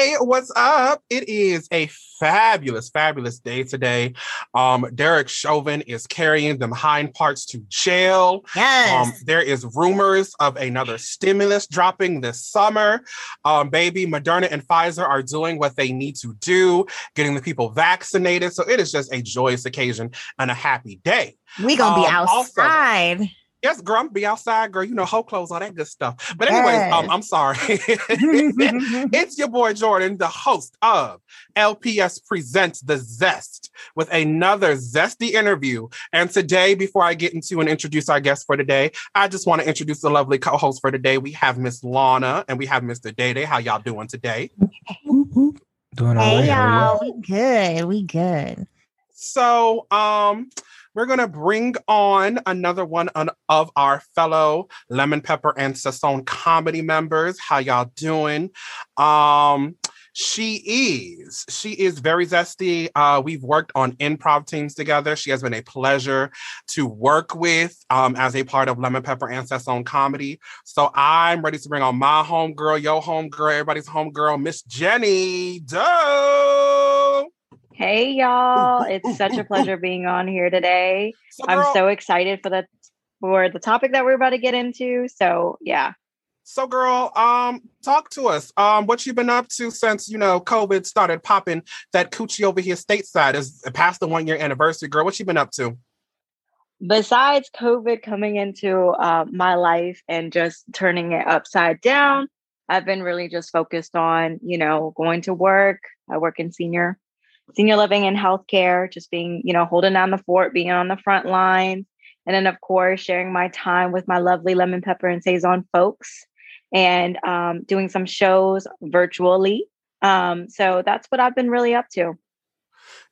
Hey, what's up? It is a fabulous, fabulous day today. Um, Derek Chauvin is carrying them hind parts to jail. Yes. Um, there is rumors of another stimulus dropping this summer. Um, baby, Moderna and Pfizer are doing what they need to do, getting the people vaccinated. So it is just a joyous occasion and a happy day. we gonna be um, also- outside. Yes, girl, I'm be outside, girl. You know, whole clothes, all that good stuff. But anyways, um, I'm sorry. it's your boy Jordan, the host of LPS Presents The Zest with another zesty interview. And today, before I get into and introduce our guest for today, I just want to introduce the lovely co-host for today. We have Miss Lana and we have Mr. Day Day. How y'all doing today? Doing all hey right. Y'all, we good. We good. So, um, we're gonna bring on another one on- of our fellow Lemon Pepper and Sassone comedy members. How y'all doing? Um, she is she is very zesty. Uh, we've worked on improv teams together. She has been a pleasure to work with um, as a part of Lemon Pepper and Sassone comedy. So I'm ready to bring on my homegirl, yo homegirl, everybody's homegirl, Miss Jenny Doe. Hey y'all, ooh, it's ooh, such ooh, a pleasure being on here today. So, I'm girl- so excited for the for the topic that we're about to get into. So, yeah. So, girl, um, talk to us. Um, what you've been up to since you know COVID started popping that coochie over here stateside is past the one year anniversary, girl. What you been up to? Besides COVID coming into uh, my life and just turning it upside down, I've been really just focused on, you know, going to work. I work in senior senior living and healthcare, just being, you know, holding down the fort, being on the front lines. And then, of course, sharing my time with my lovely lemon pepper and saison folks and um, doing some shows virtually. Um, so that's what I've been really up to.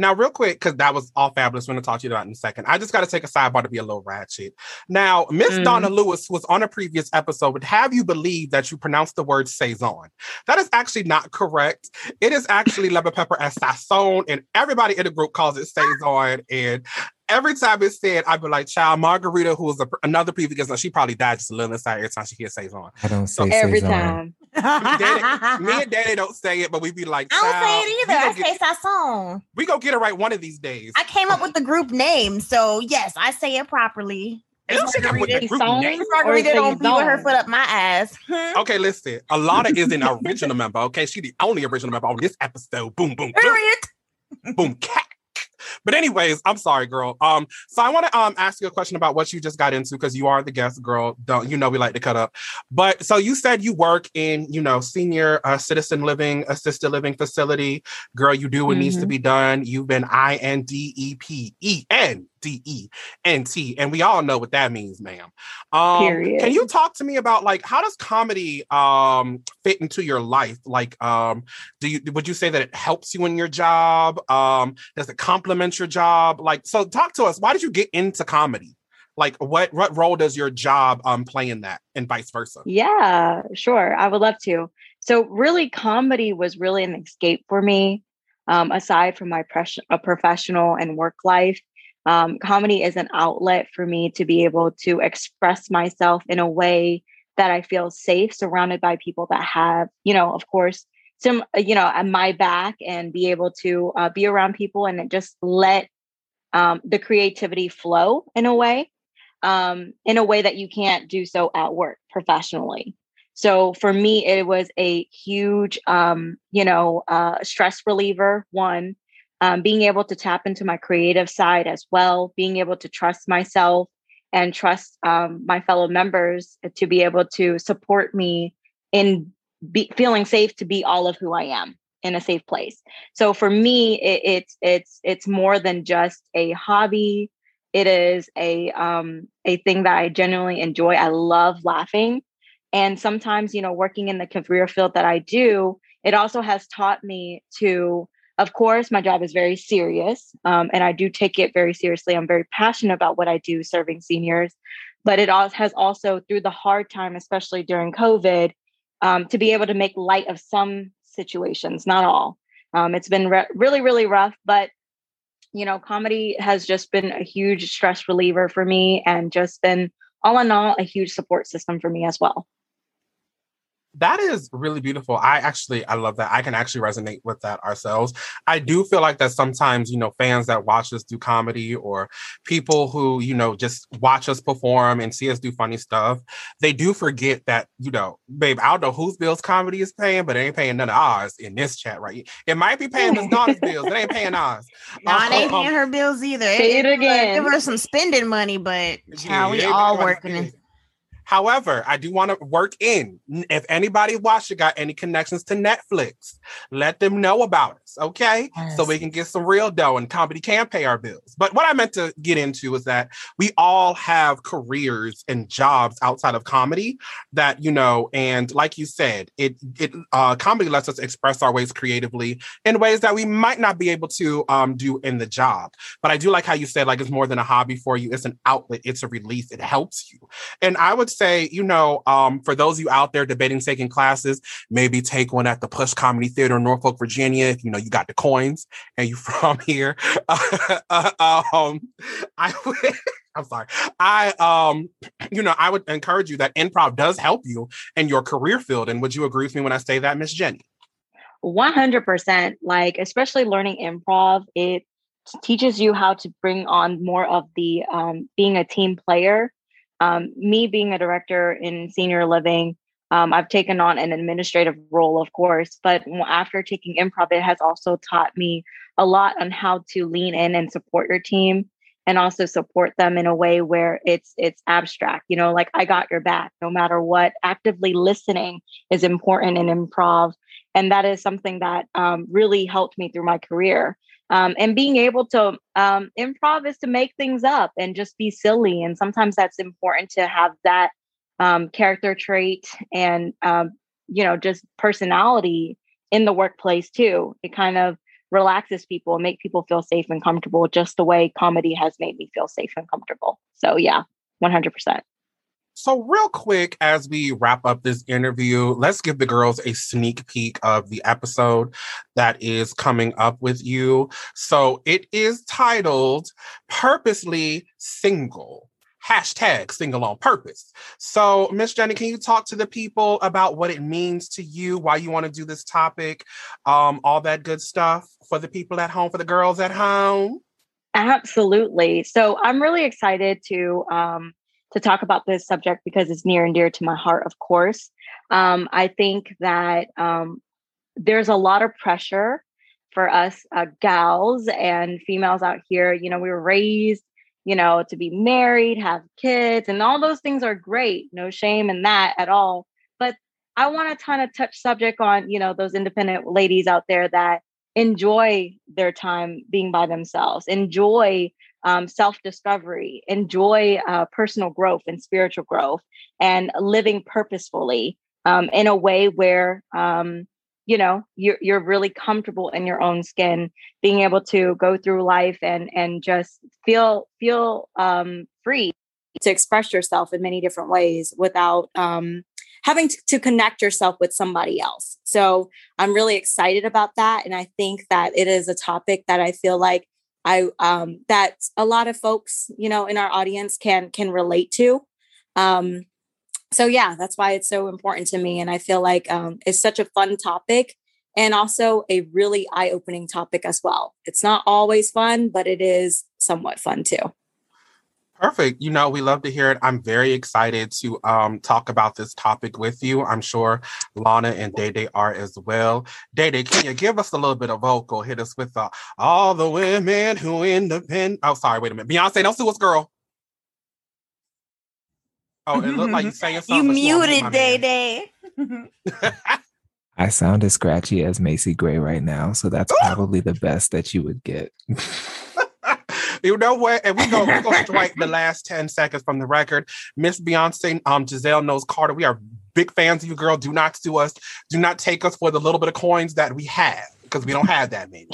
Now, real quick, because that was all fabulous. We're gonna talk to you about in a second. I just got to take a sidebar to be a little ratchet. Now, Miss Mm. Donna Lewis was on a previous episode. Would have you believe that you pronounce the word saison? That is actually not correct. It is actually lemon pepper as sazon, and everybody in the group calls it saison. And every time it's said, I'd be like, "Child, Margarita, who was a, another previous guest, she probably died just a little inside every time she hears saison." I don't So say Every Saison. time. Me and, Daddy, me and Daddy don't say it, but we be like, I don't say it either. I gonna say get- Sasson. We gonna get it right one of these days. I came up with the group name, so yes, I say it properly. You should the group Saison? name. Margarita don't be with her foot up my ass. Hmm? Okay, listen. Alana is an original member. Okay, she the only original member on this episode. Boom, boom, boom, Period. boom, cat. But anyways, I'm sorry, girl. Um, so I want to um ask you a question about what you just got into because you are the guest, girl. Don't you know we like to cut up? But so you said you work in you know senior uh, citizen living assisted living facility. Girl, you do what needs to Mhm. be done. You've been I N D E P E N D E N T, and we all know what that means, ma'am. Um, Period. Can you talk to me about like how does comedy um fit into your life? Like, um, do you would you say that it helps you in your job? Um, does it complement your job? Like, so talk to us. Why did you get into comedy? Like, what what role does your job um play in that, and vice versa? Yeah, sure. I would love to. So, really, comedy was really an escape for me. Um, aside from my pres- uh, professional and work life, um, comedy is an outlet for me to be able to express myself in a way that I feel safe, surrounded by people that have, you know, of course, some, uh, you know, at my back, and be able to uh, be around people and just let um, the creativity flow in a way um, in a way that you can't do so at work professionally. So for me, it was a huge, um, you know, uh, stress reliever. One, um, being able to tap into my creative side as well, being able to trust myself and trust um, my fellow members to be able to support me in be, feeling safe to be all of who I am in a safe place. So for me, it, it's it's it's more than just a hobby. It is a um a thing that i genuinely enjoy. I love laughing. And sometimes you know working in the career field that i do it also has taught me to of course my job is very serious um, and i do take it very seriously i'm very passionate about what i do serving seniors but it has also through the hard time especially during covid um, to be able to make light of some situations not all um, it's been re- really really rough but you know, comedy has just been a huge stress reliever for me and just been all in all a huge support system for me as well. That is really beautiful. I actually I love that. I can actually resonate with that ourselves. I do feel like that sometimes, you know, fans that watch us do comedy or people who, you know, just watch us perform and see us do funny stuff, they do forget that, you know, babe, I don't know whose bills comedy is paying, but it ain't paying none of ours in this chat, right? It might be paying Miss Donna's bills. It ain't paying ours. Nah, it ain't Um, paying her bills either. Say it Give her- again. Give her some spending money, but Yeah, child, we all paying working. However, I do want to work in. If anybody watching got any connections to Netflix, let them know about us, okay? So we can get some real dough and comedy can pay our bills. But what I meant to get into is that we all have careers and jobs outside of comedy that, you know, and like you said, it it uh comedy lets us express our ways creatively in ways that we might not be able to um do in the job. But I do like how you said like it's more than a hobby for you, it's an outlet, it's a release, it helps you. And I would say, you know, um, for those of you out there debating taking classes, maybe take one at the Push Comedy Theater in Norfolk, Virginia. If you know you got the coins and you from here. Uh, um, I would. I'm sorry. I um, you know, I would encourage you that improv does help you in your career field. And would you agree with me when I say that, Miss Jenny? 100% like especially learning improv it teaches you how to bring on more of the um, being a team player um, me being a director in senior living um, i've taken on an administrative role of course but after taking improv it has also taught me a lot on how to lean in and support your team and also support them in a way where it's it's abstract you know like i got your back no matter what. Actively listening is important in improv and that is something that um, really helped me through my career. Um, and being able to um, improv is to make things up and just be silly and sometimes that's important to have that um, character trait and um, you know just personality in the workplace too. It kind of relaxes people and make people feel safe and comfortable just the way comedy has made me feel safe and comfortable so yeah 100% So, real quick, as we wrap up this interview, let's give the girls a sneak peek of the episode that is coming up with you. So, it is titled Purposely Single. Hashtag single on purpose. So, Miss Jenny, can you talk to the people about what it means to you, why you want to do this topic, um, all that good stuff for the people at home, for the girls at home? Absolutely. So I'm really excited to um, to talk about this subject because it's near and dear to my heart. Of course, um, I think that um, there's a lot of pressure for us uh, gals and females out here. You know, we were raised, you know, to be married, have kids, and all those things are great. No shame in that at all. But I want to kind of touch subject on, you know, those independent ladies out there that enjoy their time being by themselves, enjoy um, self discovery, enjoy uh, personal growth and spiritual growth, and living purposefully um, in a way where, um, you know, you're, you're really comfortable in your own skin, being able to go through life and and just feel feel um, free to express yourself in many different ways without um, having to, to connect yourself with somebody else. So I'm really excited about that, and I think that it is a topic that I feel like I um, that a lot of folks, you know, in our audience can can relate to. Um, so yeah, that's why it's so important to me, and I feel like um, it's such a fun topic and also a really eye opening topic as well. It's not always fun, but it is somewhat fun too. Perfect. You know, we love to hear it. I'm very excited to um, talk about this topic with you. I'm sure Lana and Day Day are as well. Day Day, can you give us a little bit of vocal? Hit us with uh, all the women who independent. Oh, sorry, wait a minute. Beyonce, don't sue us, girl. Oh, it looked like you saying You something. but you muted Day. Day. I sound as scratchy as Macy Gray right now, so that's probably the best that you would get. you know what? And we go we go strike the last 10 seconds from the record. Miss Beyonce, um, Giselle Knowles-Carter. We are big fans of you, girl. Do not sue us. Do not take us for the little bit of coins that we have. Because we don't have that many.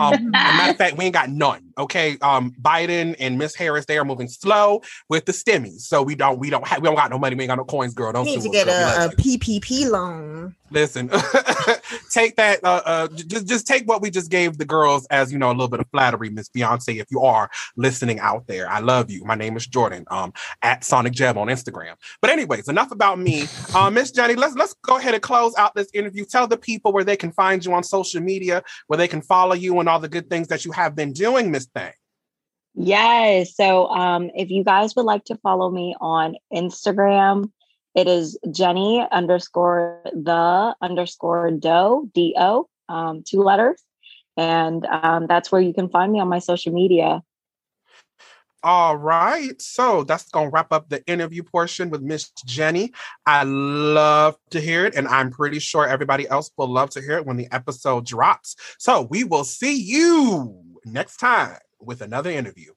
Um, as a matter of fact, we ain't got none. Okay. Um, Biden and Miss Harris, they are moving slow with the stimmies. So we don't, we don't have, we don't got no money. We ain't got no coins, girl. Don't need to get a, a. PPP loan. Listen, take that. Uh, uh, just just take what we just gave the girls as you know a little bit of flattery, Miss Beyonce. If you are listening out there, I love you. My name is Jordan. Um, at Sonic Jeb on Instagram. But anyways, enough about me. Uh, Miss Jenny, let's let's go ahead and close out this interview. Tell the people where they can find you on social media, where they can follow you, and all the good things that you have been doing, Miss Thing. Yes. So um, if you guys would like to follow me on Instagram, it is Jenny underscore the underscore do, D O, um, two letters. And um, that's where you can find me on my social media. All right. So that's going to wrap up the interview portion with Miss Jenny. I love to hear it, and I'm pretty sure everybody else will love to hear it when the episode drops. So we will see you next time with another interview.